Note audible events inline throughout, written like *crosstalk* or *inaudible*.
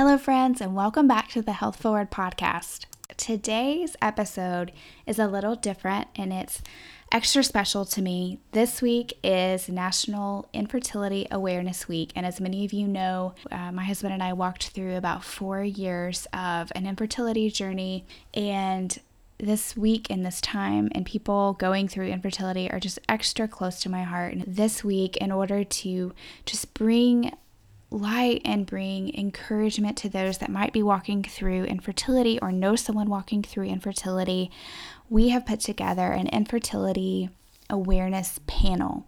Hello, friends, and welcome back to the Health Forward podcast. Today's episode is a little different and it's extra special to me. This week is National Infertility Awareness Week, and as many of you know, uh, my husband and I walked through about four years of an infertility journey, and this week and this time and people going through infertility are just extra close to my heart. And this week, in order to just bring light and bring encouragement to those that might be walking through infertility or know someone walking through infertility, we have put together an infertility awareness panel.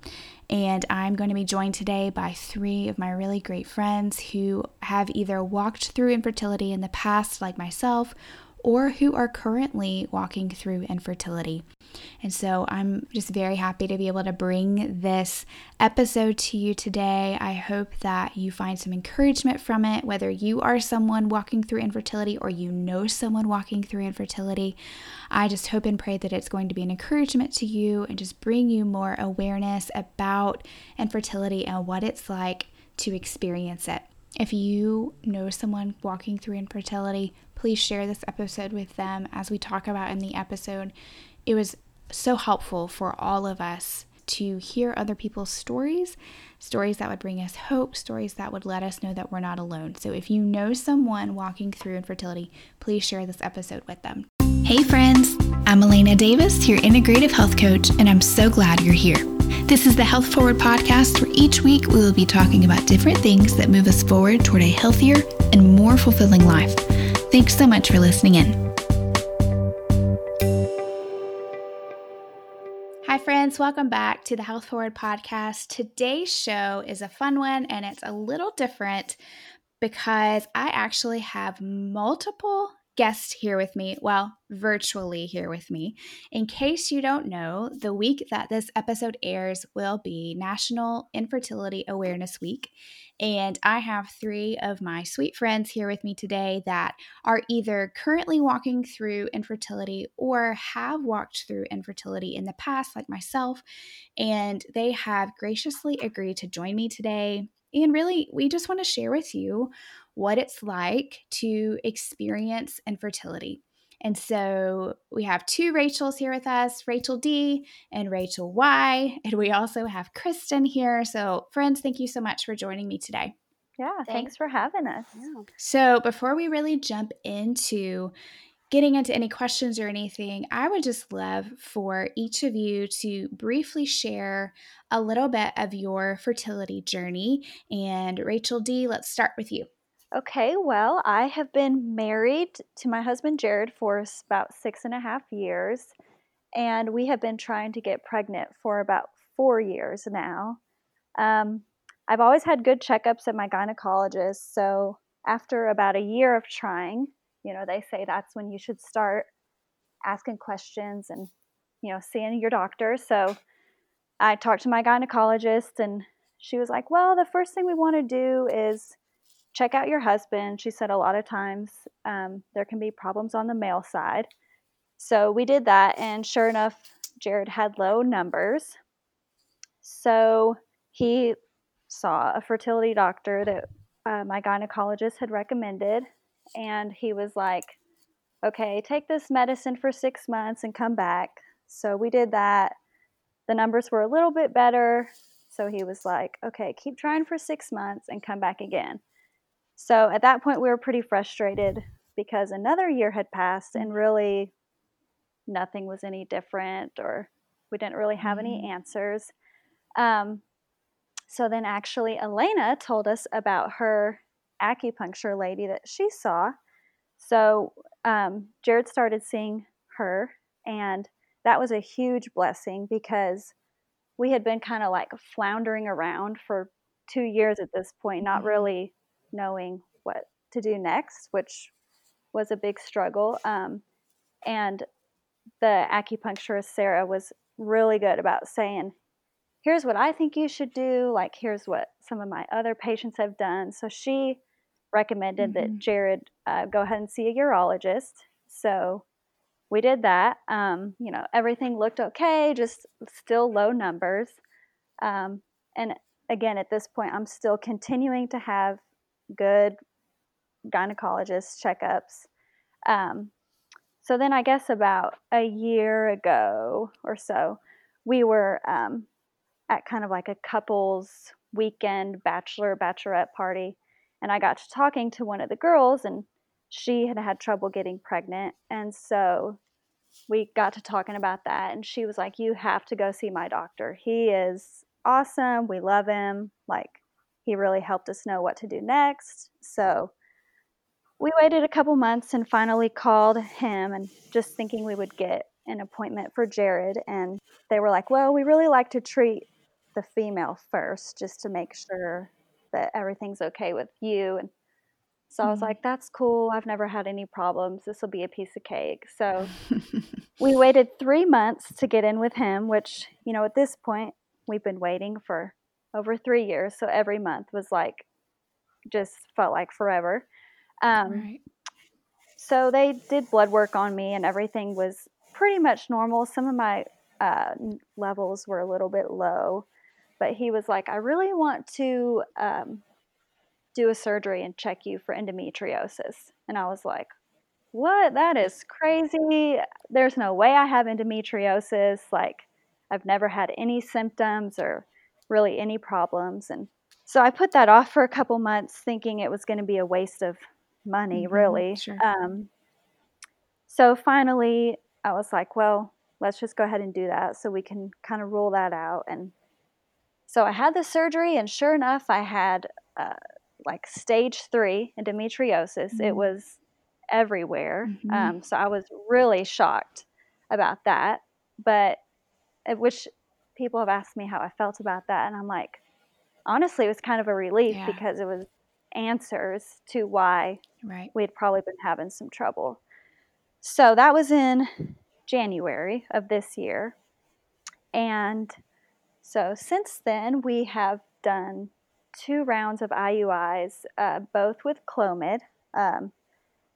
And I'm going to be joined today by three of my really great friends who have either walked through infertility in the past, like myself, or who are currently walking through infertility. And so I'm just very happy to be able to bring this episode to you today. I hope that you find some encouragement from it, whether you are someone walking through infertility or you know someone walking through infertility. I just hope and pray that it's going to be an encouragement to you and just bring you more awareness about infertility and what it's like to experience it. If you know someone walking through infertility, please share this episode with them. As we talk about in the episode, it was so helpful for all of us to hear other people's stories, stories that would bring us hope, stories that would let us know that we're not alone. So if you know someone walking through infertility, please share this episode with them. Hey, friends, I'm Elena Davis, your integrative health coach, and I'm so glad you're here. This is the Health Forward podcast, where each week we will be talking about different things that move us forward toward a healthier and more fulfilling life. Thanks so much for listening in. Hi, friends. Welcome back to the Health Forward podcast. Today's show is a fun one and it's a little different because I actually have multiple guest here with me, well, virtually here with me. In case you don't know, the week that this episode airs will be National Infertility Awareness Week. And I have three of my sweet friends here with me today that are either currently walking through infertility or have walked through infertility in the past, like myself. And they have graciously agreed to join me today. And really, we just want to share with you what it's like to experience infertility. And so we have two Rachels here with us Rachel D and Rachel Y. And we also have Kristen here. So, friends, thank you so much for joining me today. Yeah, thanks, thanks for having us. So, before we really jump into getting into any questions or anything, I would just love for each of you to briefly share a little bit of your fertility journey. And Rachel D, let's start with you. Okay, well, I have been married to my husband Jared for about six and a half years, and we have been trying to get pregnant for about four years now. Um, I've always had good checkups at my gynecologist, so after about a year of trying, you know, they say that's when you should start asking questions and, you know, seeing your doctor. So I talked to my gynecologist, and she was like, Well, the first thing we want to do is check out your husband. She said a lot of times um, there can be problems on the male side. So we did that, and sure enough, Jared had low numbers. So he saw a fertility doctor that uh, my gynecologist had recommended, and he was like, okay, take this medicine for six months and come back. So we did that. The numbers were a little bit better. So he was like, okay, keep trying for six months and come back again. So at that point, we were pretty frustrated because another year had passed and really nothing was any different or we didn't really have mm-hmm. any answers. Um, so then, actually, Elena told us about her acupuncture lady that she saw. So um, Jared started seeing her, and that was a huge blessing because we had been kind of like floundering around for two years at this point, not mm-hmm. really knowing what to do next, which was a big struggle. Um, and the acupuncturist, Sarah, was really good about saying, here's what I think you should do. Like, here's what some of my other patients have done. So she recommended mm-hmm. that Jared uh, go ahead and see a urologist. So we did that. Um, you know, everything looked okay, just still low numbers. Um, and again, at this point, I'm still continuing to have good gynecologist checkups. Um, so then I guess about a year ago or so, we were um, at kind of like a couples weekend bachelor bachelorette party, and I got to talking to one of the girls, and she had had trouble getting pregnant, and so we got to talking about that, and she was like, "You have to go see my doctor. He is awesome. We love him. Like, he really helped us know what to do next." So we waited a couple months and finally called him and just thinking we would get an appointment for Jared and they were like, "Well, we really like to treat the female first just to make sure that everything's okay with you." And so I was Mhm. like, "That's cool. I've never had any problems. This will be a piece of cake." So *laughs* we waited 3 months to get in with him, which, you know, at this point, we've been waiting for over 3 years, so every month was like just felt like forever. Um, right. so they did blood work on me, and everything was pretty much normal. Some of my uh, levels were a little bit low, but he was like, "I really want to um, do a surgery and check you for endometriosis," and I was like, "What? That is crazy! There's no way I have endometriosis. Like, I've never had any symptoms or really any problems." And so I put that off for a couple months, thinking it was going to be a waste of money, Mhm, really. sure. Um, so finally, I was like, well, let's just go ahead and do that so we can kind of rule that out. And so I had the surgery, and sure enough, I had uh, like stage three endometriosis. It Mm. was everywhere. Mhm. Um, so I was really shocked about that. But which people have asked me how I felt about that, and I'm like, honestly, it was kind of a relief Yeah. because it was answers to why Right. we had probably been having some trouble. So that was in January of this year. And so since then, we have done two rounds of IUIs, uh, both with Clomid. Um,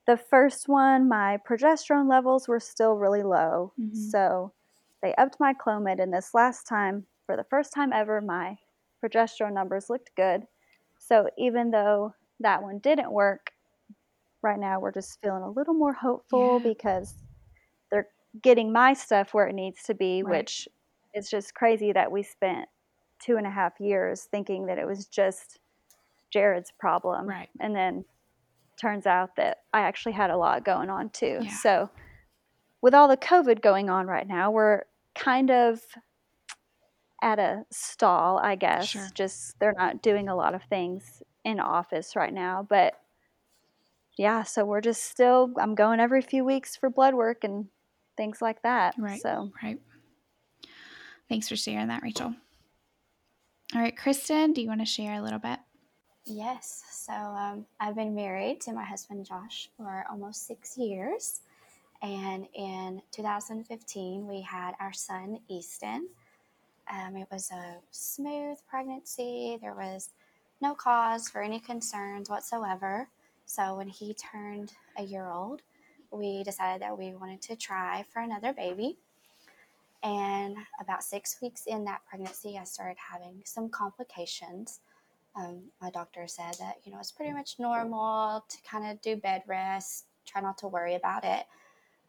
the first one, my progesterone levels were still really low. Mhm. So they upped my Clomid. And this last time, for the first time ever, my progesterone numbers looked good. So even though that one didn't work, right now we're just feeling a little more hopeful Yeah. because they're getting my stuff where it needs to be, Right. which is just crazy that we spent two and a half years thinking that it was just Jared's problem. Right. And then turns out that I actually had a lot going on too. Yeah. So with all the COVID going on right now, we're kind of at a stall, I guess. Sure. Just they're not doing a lot of things in office right now, but yeah, so we're just still I'm going every few weeks for blood work and things like that. Right. So Right. Thanks for sharing that, Rachel. All right, Kristen, do you want to share a little bit? Yes. So um, I've been married to my husband Josh for almost six years. And in 2015, we had our son Easton. Um, it was a smooth pregnancy. There was no cause for any concerns whatsoever. So when he turned a year old, we decided that we wanted to try for another baby. And about six weeks in that pregnancy, I started having some complications um, my doctor said that you know it's pretty much normal to kind of do bed rest try not to worry about it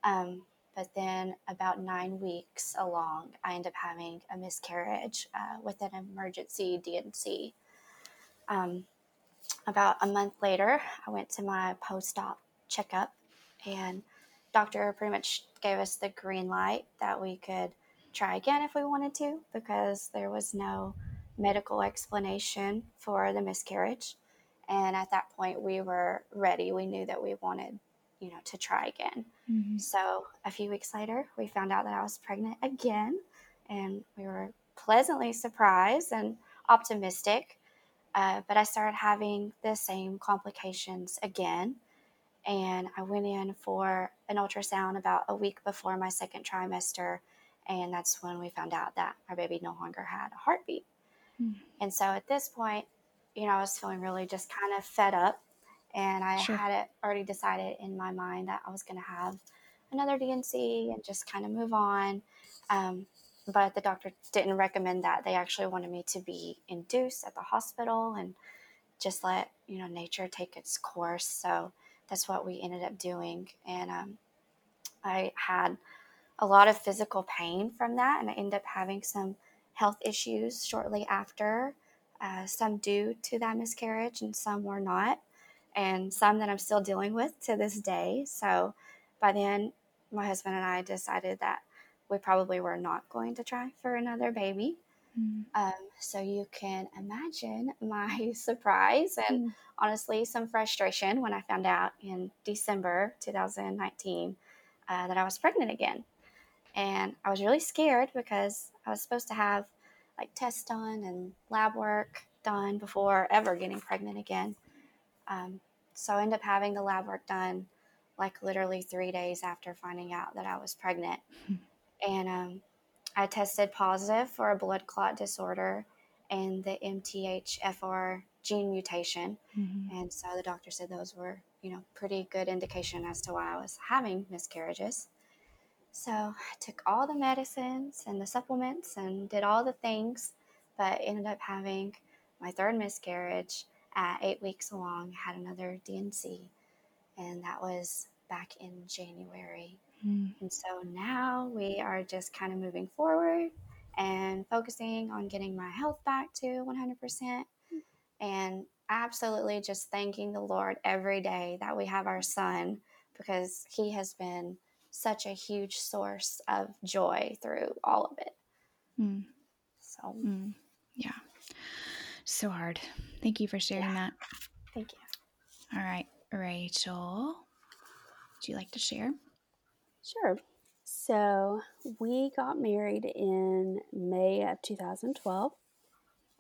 um, but then about nine weeks along i ended up having a miscarriage uh, with an emergency D&C um, about a month later i went to my post-op checkup and doctor pretty much gave us the green light that we could try again if we wanted to because there was no medical explanation for the miscarriage. And at that point, we were ready. We knew that we wanted, you know, to try again. Mhm. So a few weeks later, we found out that I was pregnant again, and we were pleasantly surprised and optimistic. Uh, but I started having the same complications again, and I went in for an ultrasound about a week before my second trimester, and that's when we found out that our baby no longer had a heartbeat. Mm. And so at this point, you know, I was feeling really just kind of fed up. And I Sure. had it already decided in my mind that I was going to have another D&C and just kind of move on. Um, but the doctor didn't recommend that. They actually wanted me to be induced at the hospital and just let you know, nature take its course. So that's what we ended up doing. And um, I had a lot of physical pain from that, and I ended up having some health issues shortly after, uh, some due to that miscarriage, and some were not, and some that I'm still dealing with to this day. So by then, my husband and I decided that we probably were not going to try for another baby. Mm. Um, so you can imagine my *laughs* surprise and mm. honestly some frustration when I found out in December 2019 uh, that I was pregnant again. And I was really scared because I was supposed to have like tests done and lab work done before ever getting pregnant again. Um, so I ended up having the lab work done like literally three days after finding out that I was pregnant. *laughs* and um, I tested positive for a blood clot disorder and the MTHFR gene mutation. Mm-hmm. And so the doctor said those were, you know, pretty good indication as to why I was having miscarriages. So I took all the medicines and the supplements and did all the things, but ended up having my third miscarriage at eight weeks along, had another D&C, that was back in January. Mm. And so now we are just kind of moving forward and focusing on getting my health back to 100% and absolutely just thanking the Lord every day that we have our son because he has been such a huge source of joy through all of it. Mm. So, mm. yeah. So hard. Thank you for sharing yeah. that. Thank you. All right, Rachel, would you like to share? Sure. So we got married in May of 2012.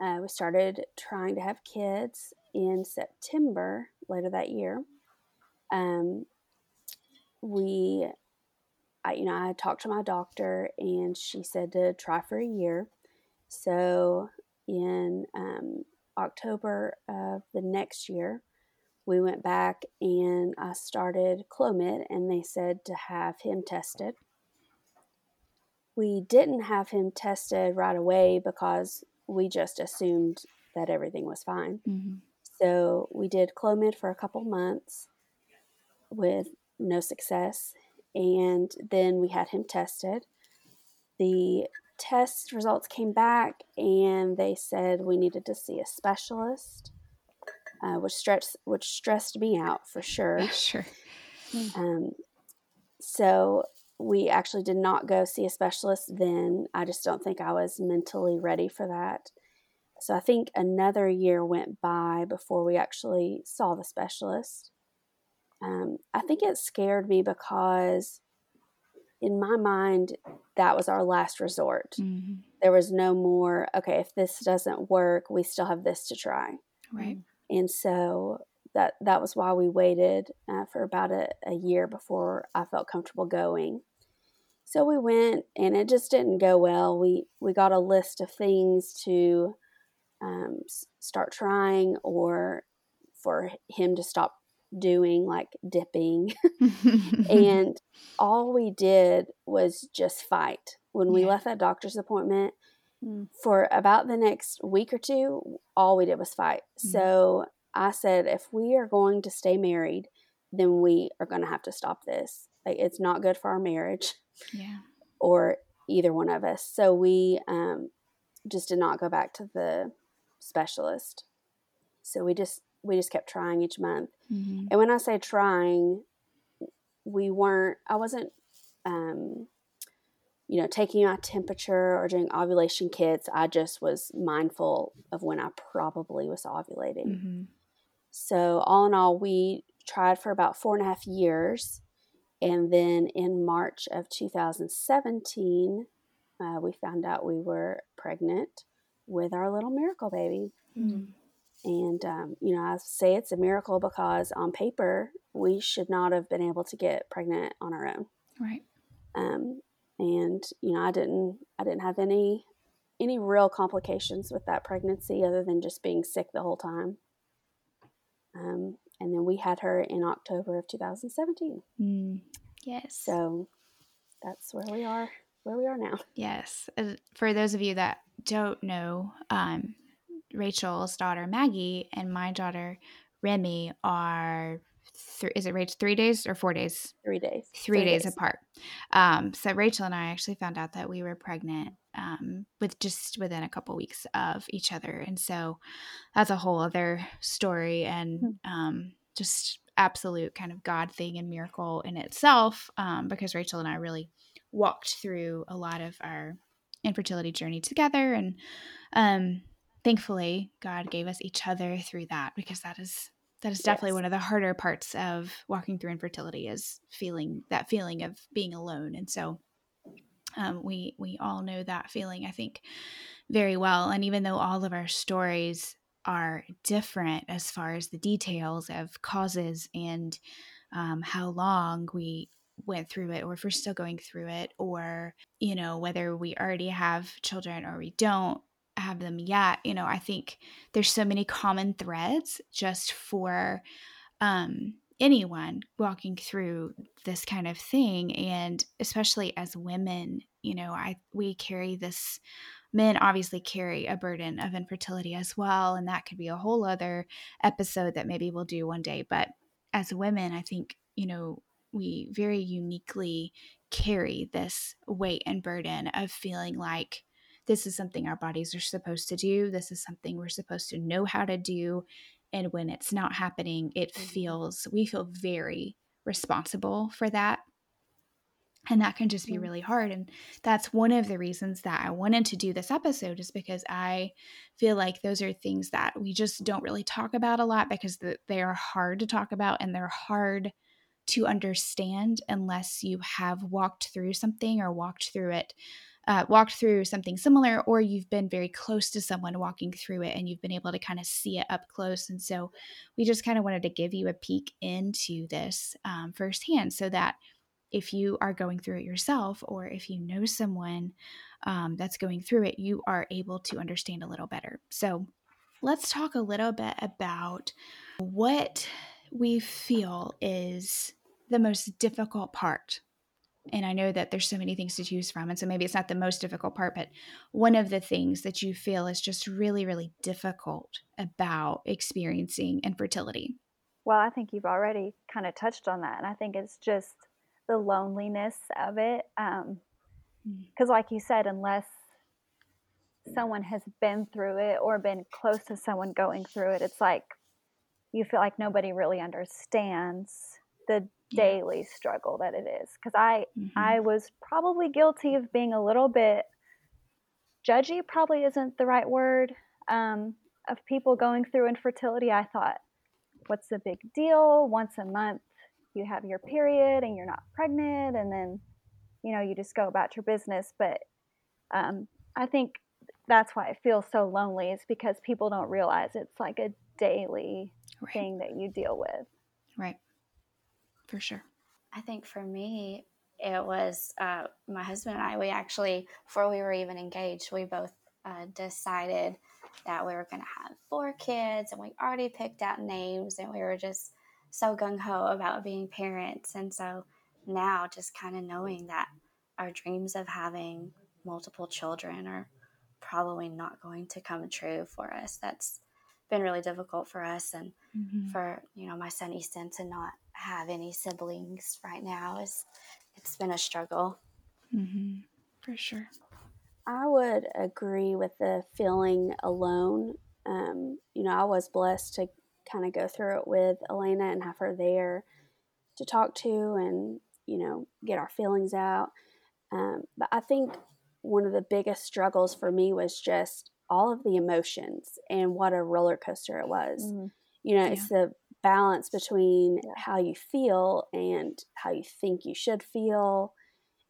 Uh, we started trying to have kids in September later that year. Um, we, I, you know, I talked to my doctor and she said to try for a year. So in um, October of the next year, we went back and I started Clomid, and they said to have him tested. We didn't have him tested right away because we just assumed that everything was fine. Mm-hmm. So we did Clomid for a couple months with no success, and then we had him tested. The test results came back, and they said we needed to see a specialist uh, which stressed which stressed me out for sure. *laughs* Sure. Um, so we actually did not go see a specialist then. I just don't think I was mentally ready for that. So I think another year went by before we actually saw the specialist. Um, I think it scared me because in my mind, that was our last resort. Mm-hmm. There was no more, okay, if this doesn't work, we still have this to try. Right and so that that was why we waited uh, for about a, a year before I felt comfortable going. So we went, and it just didn't go well. We we got a list of things to um, start trying, or for him to stop doing, like dipping, *laughs* *laughs* and all we did was just fight. When we yeah. left that doctor's appointment, Mm. For about the next week or two, all we did was fight. Mm. So I said, if we are going to stay married, then we are going to have to stop this. Like, it's not good for our marriage. Yeah. *laughs* Or either one of us. So we um, just did not go back to the specialist. So we just we just kept trying each month. Mm-hmm. And when I say trying, we weren't. I wasn't um, you know, taking my temperature or doing ovulation kits, I just was mindful of when I probably was ovulating. Mm-hmm. So, all in all, we tried for about four and a half years. And then in March of 2017, uh, we found out we were pregnant with our little miracle baby. Mm-hmm. And, um, you know, I say it's a miracle because on paper, we should not have been able to get pregnant on our own. Right. Um, and you know i didn't i didn't have any any real complications with that pregnancy other than just being sick the whole time. Um, and then we had her in october of 2017 mm, yes. So that's where we are where we are now. Yes. For those of you that don't know um, rachel's daughter maggie and my daughter Remy are th- is it Rachel three days or four days? Three days. Three, three days, days, apart. Um, so Rachel and I actually found out that we were pregnant um, with just within a couple weeks of each other, and so that's a whole other story and hmm. um, just absolute kind of God thing and miracle in itself. Um, because Rachel and I really walked through a lot of our infertility journey together, and um, thankfully God gave us each other through that because that is that is definitely yes. one of the harder parts of walking through infertility is feeling that feeling of being alone and so um, we we all know that feeling i think very well and even though all of our stories are different as far as the details of causes and um, how long we went through it or if we're still going through it or you know whether we already have children or we don't have them yet you know i think there's so many common threads just for um anyone walking through this kind of thing and especially as women you know i we carry this men obviously carry a burden of infertility as well and that could be a whole other episode that maybe we'll do one day but as women i think you know we very uniquely carry this weight and burden of feeling like this is something our bodies are supposed to do. This is something we're supposed to know how to do. And when it's not happening, it mm-hmm. feels, we feel very responsible for that. And that can just be really hard. And that's one of the reasons that I wanted to do this episode, is because I feel like those are things that we just don't really talk about a lot because they are hard to talk about and they're hard to understand unless you have walked through something or walked through it uh, walked through something similar, or you've been very close to someone walking through it and you've been able to kind of see it up close. And so we just kind of wanted to give you a peek into this um, firsthand so that if you are going through it yourself or if you know someone um, that's going through it, you are able to understand a little better. So let's talk a little bit about what we feel is the most difficult part and I know that there's so many things to choose from. And so maybe it's not the most difficult part, but one of the things that you feel is just really, really difficult about experiencing infertility. Well, I think you've already kind of touched on that. And I think it's just the loneliness of it. Because, um, mm. like you said, unless someone has been through it or been close to someone going through it, it's like you feel like nobody really understands the daily struggle that it is because i mm-hmm. i was probably guilty of being a little bit judgy probably isn't the right word um, of people going through infertility. I thought what's the big deal? Once a month you have your period and you're not pregnant and then you know you just go about your business. But um, i think that's why it feels so lonely is because people don't realize it's like a daily right. thing that you deal with. Right for sure. I think for me, it was uh, my husband and I. We actually, before we were even engaged, we both uh, decided that we were going to have four kids, and we already picked out names, and we were just so gung ho about being parents. And so now, just kind of knowing that our dreams of having multiple children are probably not going to come true for us. That's been really difficult for us, and mm-hmm. for you know my son Easton to not have any siblings right now is it's been a struggle. Mm-hmm. For sure. I would agree with the feeling alone. Um, you know, I was blessed to kind of go through it with Elena and have her there to talk to and, you know, get our feelings out. Um, but I think one of the biggest struggles for me was just all of the emotions and what a roller coaster it was. Mm-hmm. You know, yeah. it's the balance between yeah. how you feel and how you think you should feel.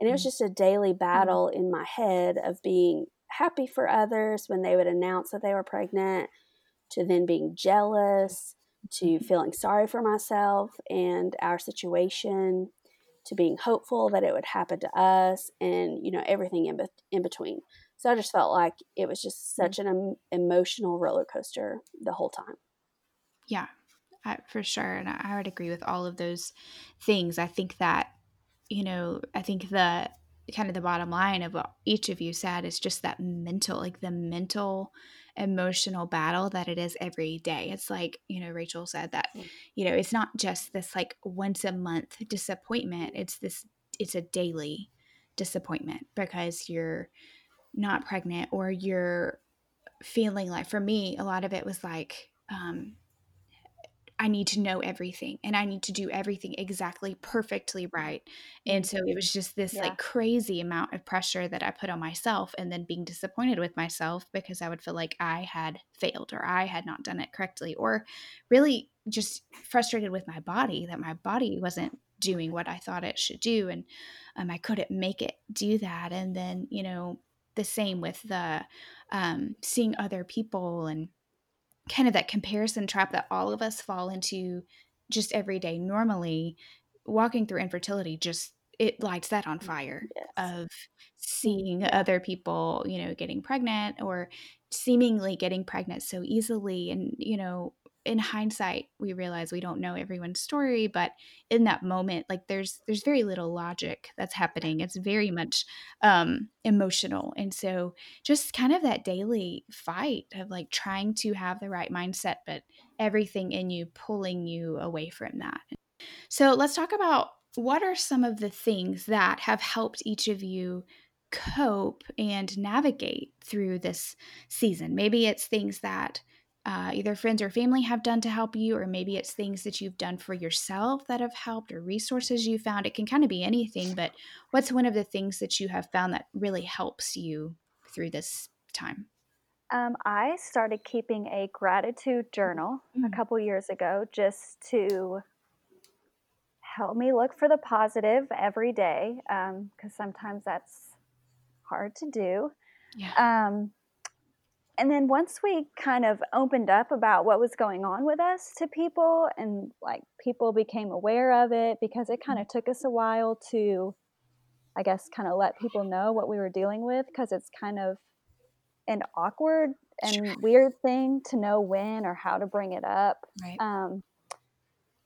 And it was mm-hmm. just a daily mm-hmm. battle mm-hmm. in my head of being happy for others when they would announce that they were pregnant, to then being jealous, to mm-hmm. feeling sorry for myself and our situation, to being hopeful that it would happen to us, and you know everything in, be- in between. So I just felt like it was just such an em- emotional roller coaster the whole time. Yeah, I, for sure. And I would agree with all of those things. I think that, you know, I think the kind of the bottom line of what each of you said is just that mental, like the mental emotional battle that it is every day. It's like, you know, Rachel said that, mm. you know, it's not just this like once a month disappointment, it's this, it's a daily disappointment because you're not pregnant or you're feeling like, for me, a lot of it was like, um, I need to know everything and I need to do everything exactly perfectly right. And so it was just this yeah. like crazy amount of pressure that I put on myself and then being disappointed with myself because I would feel like I had failed or I had not done it correctly or really just frustrated with my body that my body wasn't doing what I thought it should do and um, I couldn't make it do that. And then, you know, the same with the um, seeing other people and kind of that comparison trap that all of us fall into just every day normally walking through infertility just it lights that on mm, fire yes. of seeing other people you know getting pregnant or seemingly getting pregnant so easily and you know in hindsight we realize we don't know everyone's story but in that moment like there's there's very little logic that's happening. It's very much um emotional. And so just kind of that daily fight of like trying to have the right mindset but everything in you pulling you away from that. So let's talk about what are some of the things that have helped each of you cope and navigate through this season? Maybe it's things that uh, either friends or family have done to help you, or maybe it's things that you've done for yourself that have helped, or resources you found. It can kind of be anything, but what's one of the things that you have found that really helps you through this time? Um, I started keeping a gratitude journal mm-hmm. a mm. couple years ago just to help me look for the positive every day because um, sometimes that's hard to do. Yeah. Um, and then once we kind of opened up about what was going on with us to people and like people became aware of it because it kind of took us a while to i guess kind of let people know what we were dealing with because it's kind of an awkward and weird thing to know when or how to bring it up. Right. um,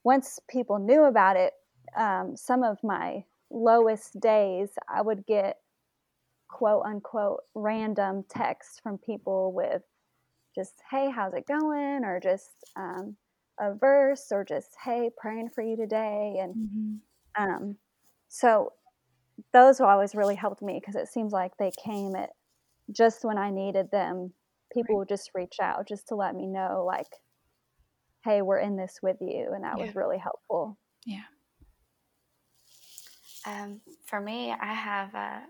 once people knew about it um, some of my lowest days i would get quote unquote random texts from people with just, hey, how's it going? Or just um, a verse, or just, hey, praying for you today. And mm-hmm. um, so those always really helped me because it seems like they came at just when I needed them. People right. would just reach out just to let me know, like, hey, we're in this with you. And that yeah. was really helpful. Yeah. Um, for me, I have a,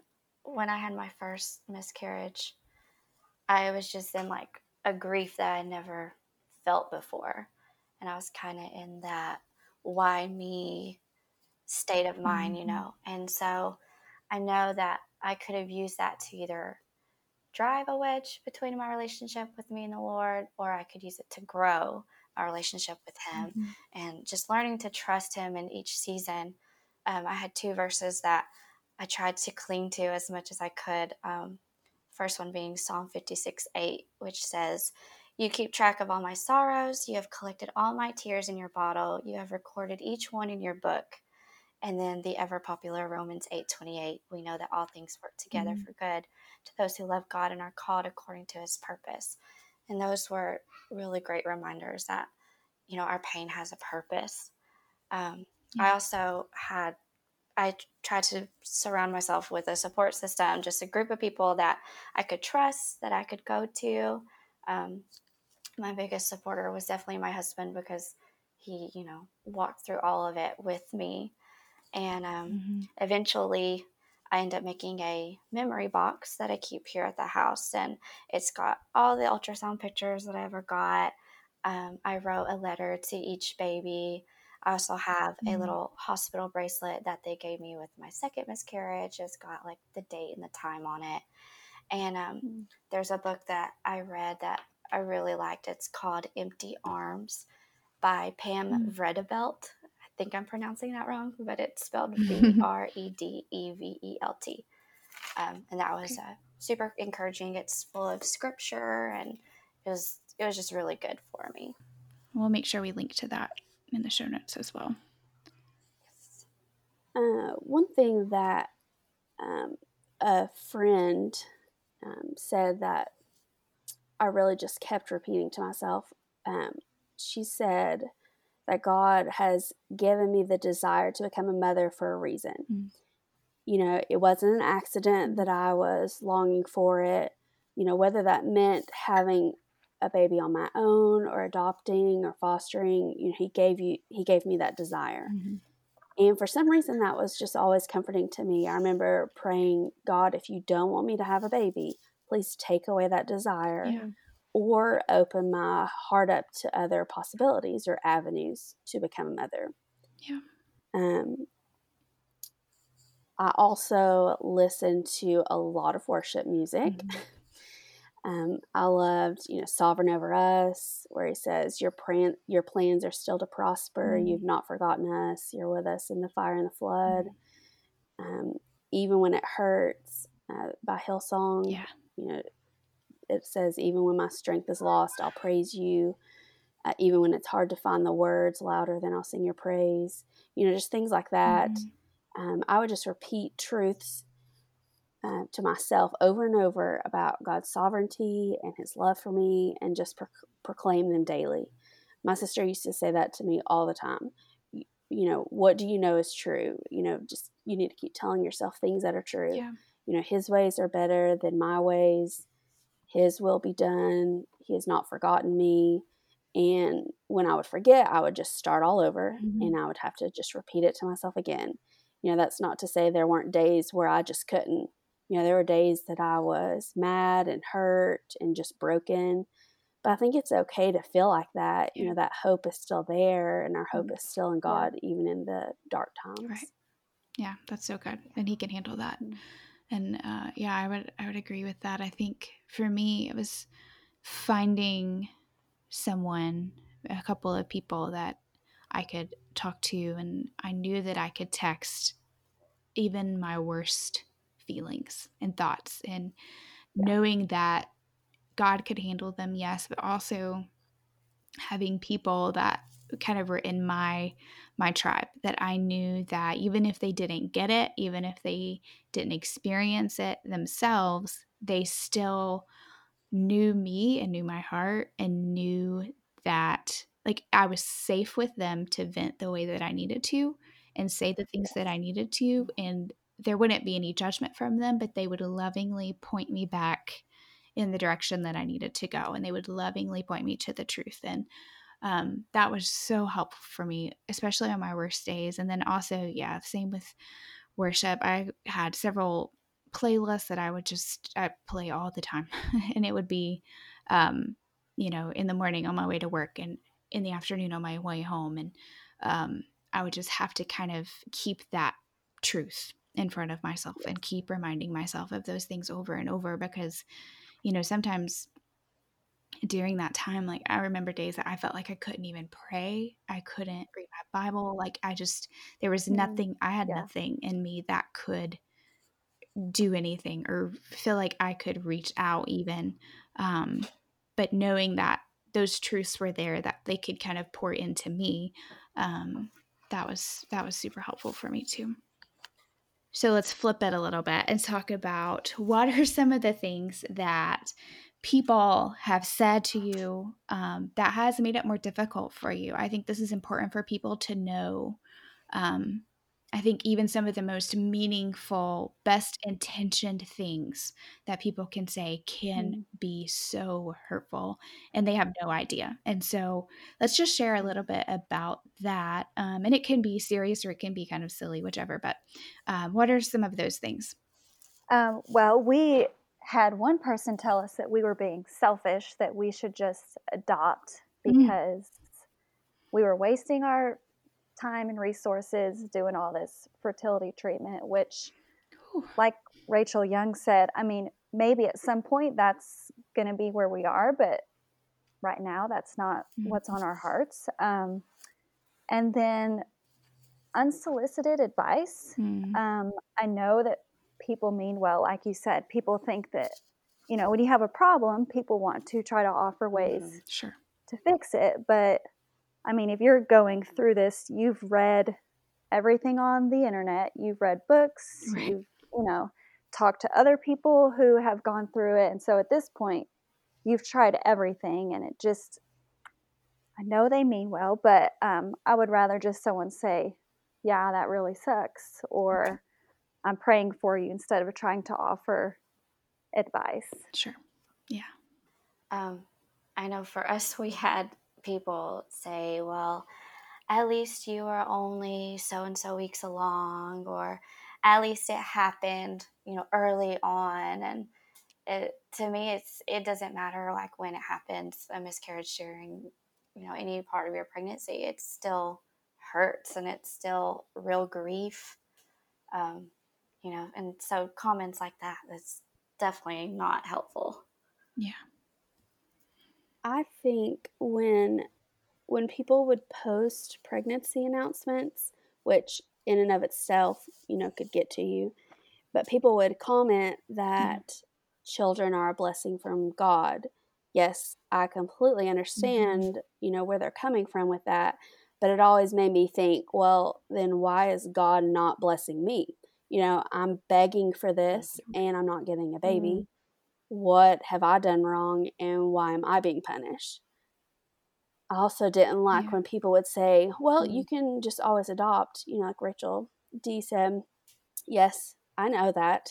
when I had my first miscarriage, I was just in like a grief that I never felt before. And I was kind of in that why me state of mind, mm-hmm. you know. And so I know that I could have used that to either drive a wedge between my relationship with me and the Lord, or I could use it to grow my relationship with Him mm-hmm. and just learning to trust Him in each season. Um, I had two verses that I tried to cling to as much as I could. Um, first one being Psalm 56 8, which says, You keep track of all my sorrows. You have collected all my tears in your bottle. You have recorded each one in your book. And then the ever popular Romans 8 28, we know that all things work together mm-hmm. for good to those who love God and are called according to his purpose. And those were really great reminders that, you know, our pain has a purpose. Um, yeah. I also had I tried to surround myself with a support system, just a group of people that I could trust, that I could go to. Um, my biggest supporter was definitely my husband because he, you know, walked through all of it with me. And um, mm-hmm. eventually, I end up making a memory box that I keep here at the house, and it's got all the ultrasound pictures that I ever got. Um, I wrote a letter to each baby. I also have mm-hmm. a little hospital bracelet that they gave me with my second miscarriage. It's got like the date and the time on it. And um, mm-hmm. there's a book that I read that I really liked. It's called Empty Arms by Pam mm-hmm. Vredevelt. I think I'm pronouncing that wrong, but it's spelled V *laughs* R E D E V E L T. Um, and that was uh, super encouraging. It's full of scripture, and it was it was just really good for me. We'll make sure we link to that in the show notes as well. Yes. Uh, one thing that um, a friend um, said that I really just kept repeating to myself. Um, she said that God has given me the desire to become a mother for a reason. Mm. You know, it wasn't an accident that I was longing for it. You know, whether that meant having a baby on my own or adopting or fostering, you know, he gave you he gave me that desire. Mm-hmm. And for some reason that was just always comforting to me. I remember praying, God, if you don't want me to have a baby, please take away that desire yeah. or open my heart up to other possibilities or avenues to become a mother. Yeah. Um, I also listen to a lot of worship music. Mm-hmm. Um, I loved, you know, Sovereign Over Us, where he says, Your, plan, your plans are still to prosper. Mm-hmm. You've not forgotten us. You're with us in the fire and the flood. Mm-hmm. Um, even when it hurts, uh, by Hillsong. Yeah you know, it says, even when my strength is lost, I'll praise you. Uh, even when it's hard to find the words louder than I'll sing your praise. You know, just things like that. Mm-hmm. Um, I would just repeat truths uh, to myself over and over about God's sovereignty and His love for me and just pro- proclaim them daily. My sister used to say that to me all the time. You, you, know, what do you know is true? You know, just you need to keep telling yourself things that are true. Yeah you know, his ways are better than my ways. His will be done. He has not forgotten me. And when I would forget, I would just start all over mm-hmm. and I would have to just repeat it to myself again. You know, that's not to say there weren't days where I just couldn't. You know, there were days that I was mad and hurt and just broken. But I think it's okay to feel like that. You know, that hope is still there and our hope mm-hmm. is still in God, even in the dark times. Right. Yeah, that's so good. And He can handle that. Mm-hmm and uh, yeah i would i would agree with that i think for me it was finding someone a couple of people that i could talk to and i knew that i could text even my worst feelings and thoughts and yeah. knowing that god could handle them yes but also having people that kind of were in my my tribe that I knew that even if they didn't get it, even if they didn't experience it themselves, they still knew me and knew my heart and knew that like I was safe with them to vent the way that I needed to and say the things that I needed to and there wouldn't be any judgment from them, but they would lovingly point me back in the direction that I needed to go and they would lovingly point me to the truth and um, that was so helpful for me, especially on my worst days. And then also, yeah, same with worship. I had several playlists that I would just I play all the time, *laughs* and it would be, um, you know, in the morning on my way to work and in the afternoon on my way home, and um, I would just have to kind of keep that truth in front of myself and keep reminding myself of those things over and over because you know sometimes during that time, like I remember days that I felt like I couldn't even pray. I couldn't read my Bible. Like I just, there was mm, nothing, I had yeah. nothing in me that could do anything or feel like I could reach out even. Um, but knowing that those truths were there, that they could kind of pour into me, um, that was, that was super helpful for me too. So let's flip it a little bit and talk about what are some of the things that people have said to you um, that has made it more difficult for you. I think this is important for people to know. Um, I think even some of the most meaningful, best intentioned things that people can say can mm. be so hurtful and they have no idea. And so let's just share a little bit about that. Um, and it can be serious or it can be kind of silly, whichever. But um, what are some of those things? Um, well, we had one person tell us that we were being selfish, that we should just adopt mm. because mm. we were wasting our time and resources doing all this fertility treatment, which, Ooh. like Rachel Young said, I mean, maybe at some point that's going to be where we are, but right now that's not mm. what's on our hearts. Um, and then unsolicited advice. Mm. Um, I know that people mean well. Like you said, people think that, you know, when you have a problem, people want to try to offer ways mm-hmm. sure. to fix it. But I mean, if you're going through this, you've read everything on the internet, you've read books, *laughs* right. you've, you know, talked to other people who have gone through it. And so at this point, you've tried everything and it just I know they mean well, but um, I would rather just someone say, "Yeah, that really sucks," or "I'm praying for you," instead of trying to offer advice. Sure. Yeah. Um, I know for us, we had people say, "Well, at least you are only so and so weeks along," or "At least it happened, you know, early on," and it, to me, it's it doesn't matter like when it happens, a miscarriage during you know any part of your pregnancy it still hurts and it's still real grief um, you know and so comments like that that's definitely not helpful. Yeah i think when when people would post pregnancy announcements which in and of itself you know could get to you but people would comment that mm. children are a blessing from god yes, I completely mm-hmm. understand, mm-hmm. you know, where they're coming from with that. But it always made me think, well, then why is God not blessing me? You know, I'm begging for this mm-hmm. and I'm not getting a baby. Mm-hmm. What have I done wrong and why am I being punished? I also didn't like yeah. when people would say, well, mm-hmm. you can just always adopt, you know, like Rachel D said, yes, I know that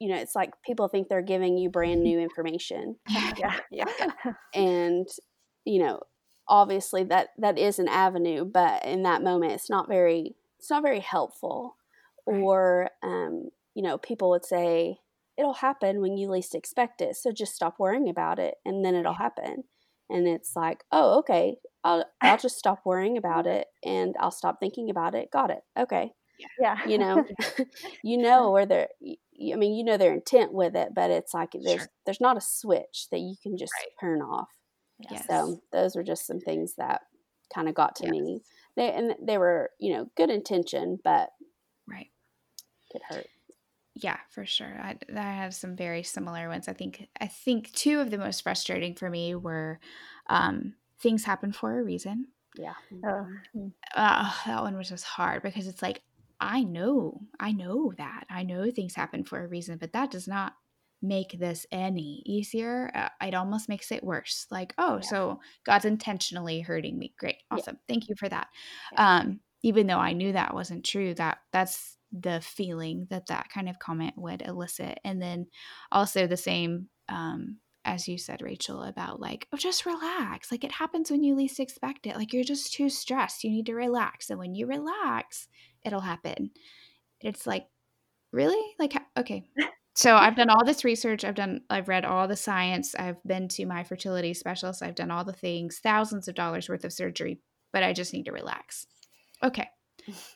you know, it's like people think they're giving you brand new information. *laughs* yeah. *laughs* Yeah. *laughs* And, you know, obviously that that is an avenue, but in that moment it's not very it's not very helpful. Right. Or um, you know, people would say it'll happen when you least expect it. So just stop worrying about it and then it'll happen. And it's like, oh, okay, I'll I'll just stop worrying about it and I'll stop thinking about it. Got it. Okay. Yeah. You know, *laughs* *laughs* you know where they're I mean, you know their intent with it, but it's like there's sure. there's not a switch that you can just right. turn off. Yes. So those were just some things that kind of got to yes. me. They and they were you know good intention, but right could hurt. Yeah, for sure. I, I have some very similar ones. I think I think two of the most frustrating for me were um, things happen for a reason. Yeah. Oh. Uh, that one was just hard because it's like I know, I know that. I know things happen for a reason, but that does not make this any easier. Uh, it almost makes it worse. Like, oh, yeah. so God's intentionally hurting me. Great. Awesome. Yeah. Thank you for that. Yeah. Um, even though I knew that wasn't true, that that's the feeling that that kind of comment would elicit. And then also the same um, as you said, Rachel, about like, oh, just relax. Like it happens when you least expect it. Like you're just too stressed. You need to relax. And when you relax, it'll happen. It's like, really? Like, okay. So I've done all this research. I've done, I've read all the science. I've been to my fertility specialist. I've done all the things, thousands of dollars worth of surgery, but I just need to relax. Okay.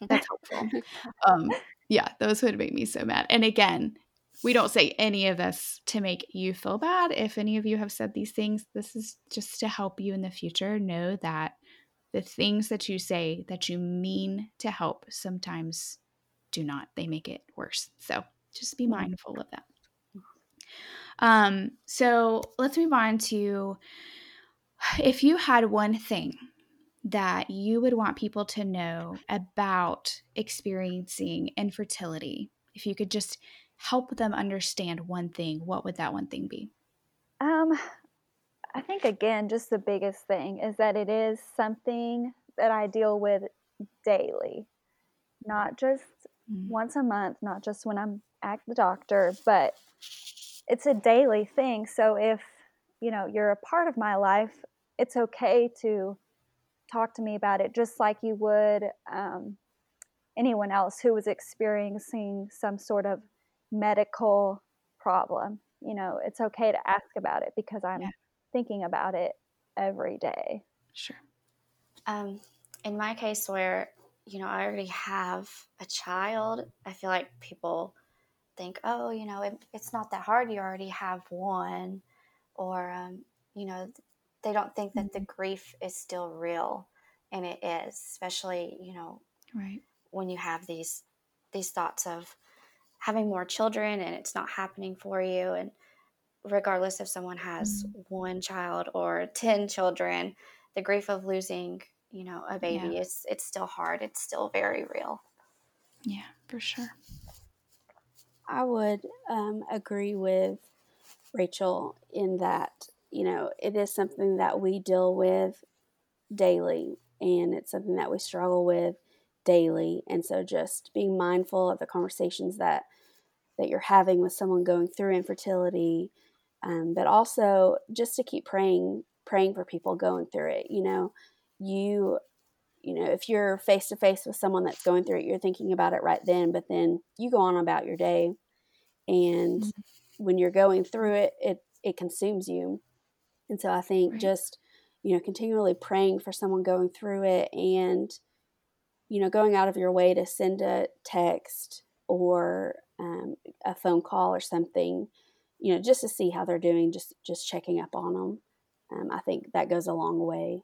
That's *laughs* helpful. um, yeah, those would make me so mad. And again, we don't say any of this to make you feel bad. If any of you have said these things, this is just to help you in the future know that the things that you say that you mean to help sometimes do not. They make it worse. So just be mindful of that. Um, so let's move on to *sighs* if you had one thing that you would want people to know about experiencing infertility, if you could just help them understand one thing, what would that one thing be? Um, I think again, just the biggest thing is that it is something that I deal with daily, not just mm-hmm. once a month, not just when I'm at the doctor, but it's a daily thing. So if you know you're a part of my life, it's okay to talk to me about it, just like you would um, anyone else who was experiencing some sort of medical problem. You know, it's okay to ask about it because I'm yeah thinking about it every day. Sure. Um, in my case, where you know I already have a child, I feel like people think, oh, you know, it, it's not that hard. You already have one, or um, you know, they don't think that mm-hmm. the grief is still real, and it is, especially you know, right when you have these these thoughts of having more children and it's not happening for you and regardless if someone has mm-hmm. one child or *laughs* 10 children the grief of losing you know a baby yeah. is it's still hard it's still very real yeah for sure i would um, agree with rachel in that you know, it is something that we deal with daily and it's something that we struggle with daily. And so just being mindful of the conversations that that you're having with someone going through infertility, um, but also just to keep praying, praying for people going through it. You know, you you know, if you're face to face with someone that's going through it, you're thinking about it right then, but then you go on about your day. And mm-hmm. when you're going through it, it it consumes you. And so I think right. just, you know, continually praying for someone going through it and, you know, going out of your way to send a text or um, a phone call or something, you know, just to see how they're doing, just just checking up on them. Um, I think that goes a long way.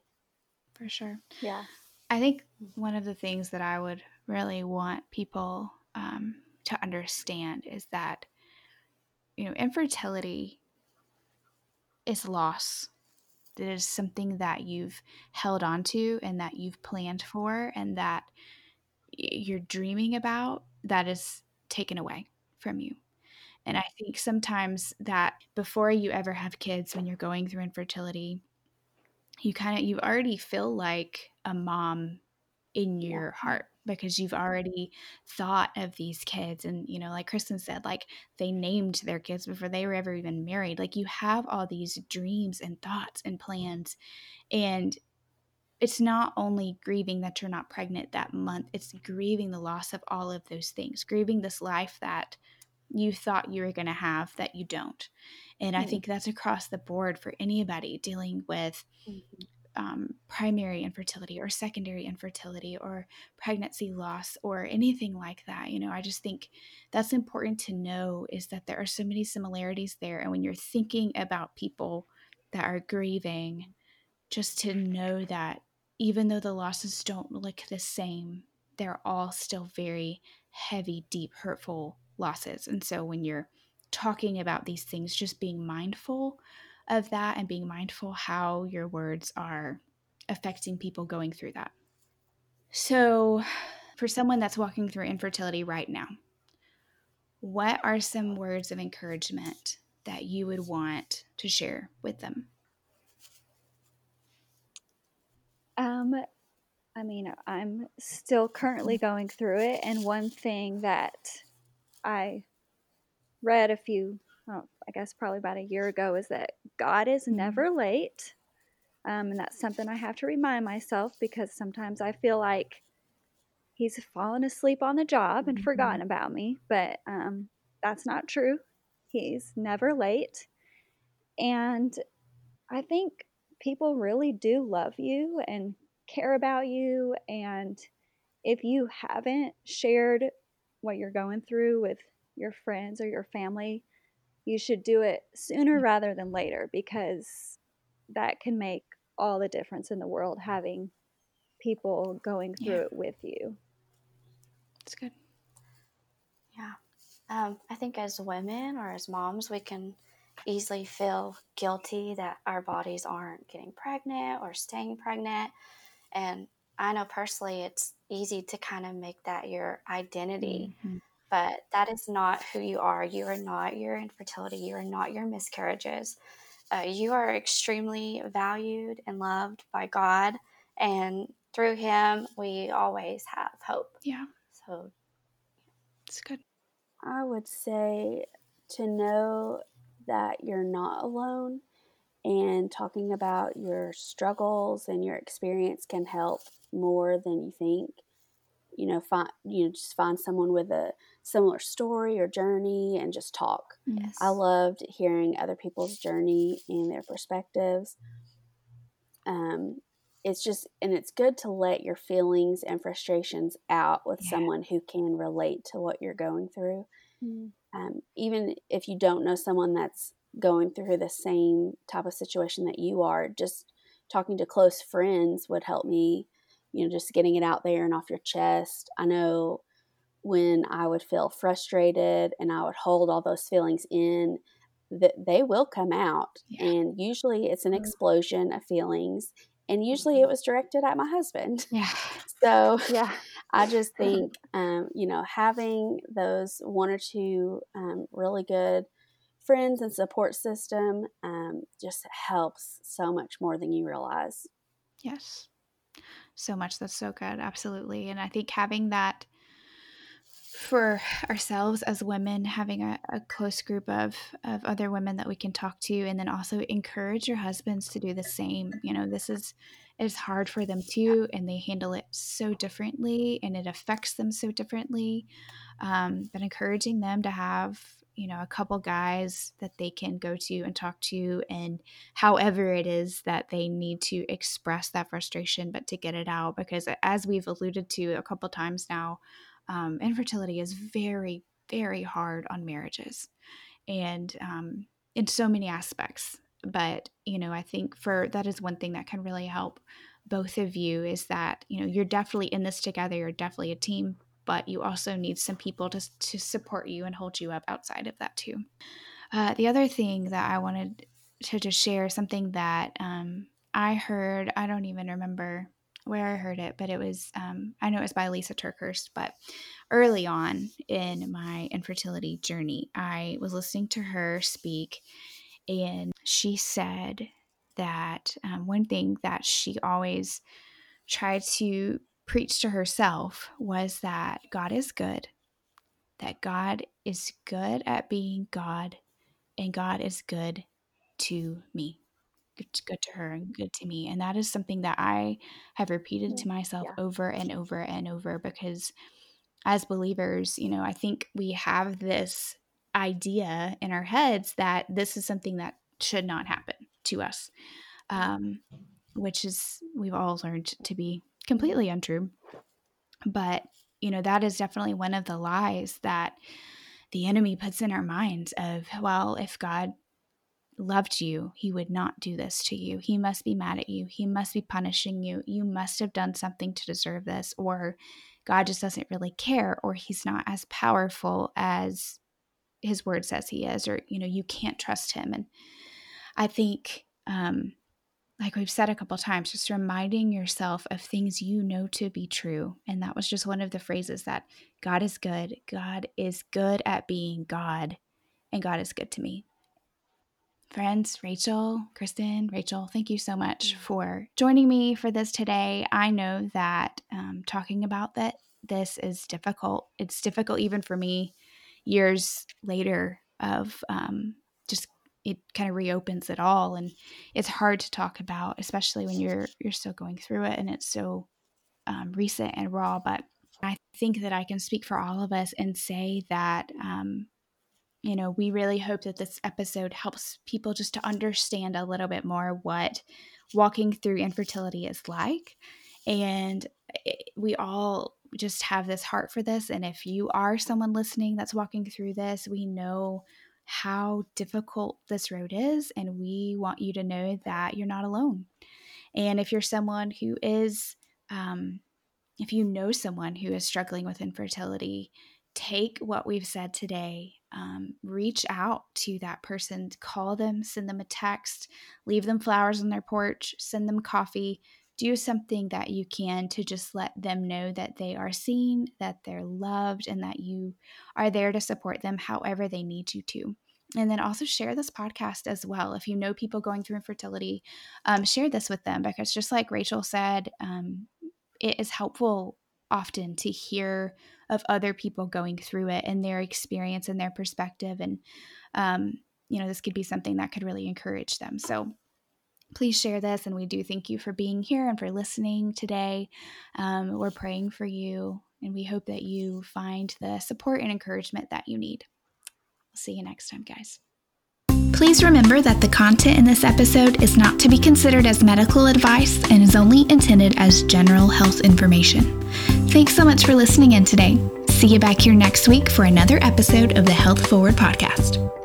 For sure. Yeah. I think one of the things that I would really want people um, to understand is that, you know, infertility is loss. It is something that you've held on to and that you've planned for and that you're dreaming about that is taken away from you. And I think sometimes that before you ever have kids, when you're going through infertility, you kind of you already feel like a mom in your heart because you've already thought of these kids and you know like kristen said like they named their kids before they were ever even married like you have all these dreams and thoughts and plans and it's not only grieving that you're not pregnant that month it's grieving the loss of all of those things grieving this life that you thought you were going to have that you don't and mm-hmm. i think that's across the board for anybody dealing with mm-hmm um, primary infertility or secondary infertility or pregnancy loss or anything like that. You know, I just think that's important to know is that there are so many similarities there. And when you're thinking about people that are grieving, just to know that even though the losses don't look the same, they're all still very heavy, deep, hurtful losses. And so when you're talking about these things, just being mindful of that and being mindful how your words are affecting people going through that. So, for someone that's walking through infertility right now, what are some words of encouragement that you would want to share with them? Um, I mean, I'm still currently going through it, and one thing that I read a few I guess probably about a year ago, is that God is mm-hmm. never late. Um, and that's something I have to remind myself because sometimes I feel like he's fallen asleep on the job and mm-hmm. forgotten about me. But um, that's not true. He's never late. And I think people really do love you and care about you. And if you haven't shared what you're going through with your friends or your family, you should do it sooner mm. rather than later because that can make all the difference in the world having people going through yeah. it with you. That's good. Yeah. Um, I think as women or as moms, we can easily feel guilty that our bodies aren't getting pregnant or staying pregnant. And I know personally it's easy to kind of make that your identity. Mm-hmm but that is not who you are. You are not your infertility. You are not your miscarriages. Uh, you are extremely valued and loved by God, and through Him, we always have hope. Yeah. So it's good. I would say to know that you're not alone and talking about your struggles and your experience can help more than you think you know find you know just find someone with a similar story or journey and just talk yes. i loved hearing other people's journey and their perspectives um it's just and it's good to let your feelings and frustrations out with yeah. someone who can relate to what you're going through mm. um, even if you don't know someone that's going through the same type of situation that you are just talking to close friends would help me you know, just getting it out there and off your chest. I know when I would feel frustrated and I would hold all those feelings in, that they will come out. Yeah. And usually it's an mm-hmm. explosion of feelings. And usually it mm-hmm. was directed at my husband. Yeah. *laughs* So yeah, I just *laughs* think, um, you know, having those one or two um, really good friends and support system um, just helps so much more than you realize. Yes. So much. That's so good. Absolutely. And I think having that for ourselves as women, having a, a, close group of, of other women that we can talk to, and then also encourage your husbands to do the same. You know, this is is hard for them too, and they handle it so differently, and it affects them so differently. Um, but encouraging them to have you know a couple guys that they can go to and talk to and however it is that they need to express that frustration but to get it out because as we've alluded to a couple times now um, infertility is very, very hard on marriages and um, in so many aspects. But, you know, I think for that is one thing that can really help both of you is that, you know, you're definitely in this together, you're definitely a team, but you also need some people to, to support you and hold you up outside of that too. Uh, the other thing that I wanted to just share something that um, I heard, I don't even remember where I heard it, but it was, um, I know it was by Lisa TerKeurst, but early on in my infertility journey, I was listening to her speak, and she said that um, one thing that she always tried to preach to herself was that God is good, that God is good at being God, and God is good to me good to her and good to me. And that is something that I have repeated to myself yeah. over and over and over because as believers, you know, I think we have this idea in our heads that this is something that should not happen to us, um, which is, we've all learned to be completely untrue. But, you know, that is definitely one of the lies that the enemy puts in our minds of, well, if God loved you, he would not do this to you. He must be mad at you. He must be punishing you. You must have done something to deserve this, or God just doesn't really care, or he's not as powerful as his word says he is, or, you know, you can't trust him. And I think, um, like we've said a couple times, just reminding yourself of things you know to be true. And that was just one of the phrases that God is good. God is good at being God, and God is good to me friends, Rachel, Kristen, Rachel, thank you so much for joining me for this today. I know that um, talking about that this is difficult. It's difficult even for me years later of um, just it kind of reopens it all and it's hard to talk about especially when you're you're still going through it and it's so um, recent and raw but i think that i can speak for all of us and say that um, you know, we really hope that this episode helps people just to understand a little bit more what walking through infertility is like. And we all just have this heart for this. And if you are someone listening that's walking through this, we know how difficult this road is. And we want you to know that you're not alone. And if you're someone who is, um, if you know someone who is struggling with infertility, take what we've said today um, reach out to that person, call them, send them a text, leave them flowers on their porch, send them coffee, do something that you can to just let them know that they are seen, that they're loved, and that you are there to support them however they need you to. And then also share this podcast as well. If you know people going through infertility, um, share this with them because just like Rachel said, um, it is helpful often to hear of other people going through it and their experience and their perspective and um, you know this could be something that could really encourage them. So please share this and we do thank you for being here and for listening today. Um, we're praying for you and we hope that you find the support and encouragement that you need. We'll see you next time guys. Please remember that the content in this episode is not to be considered as medical advice and is only intended as general health information. Thanks so much for listening in today. See you back here next week for another episode of the Health Forward Podcast.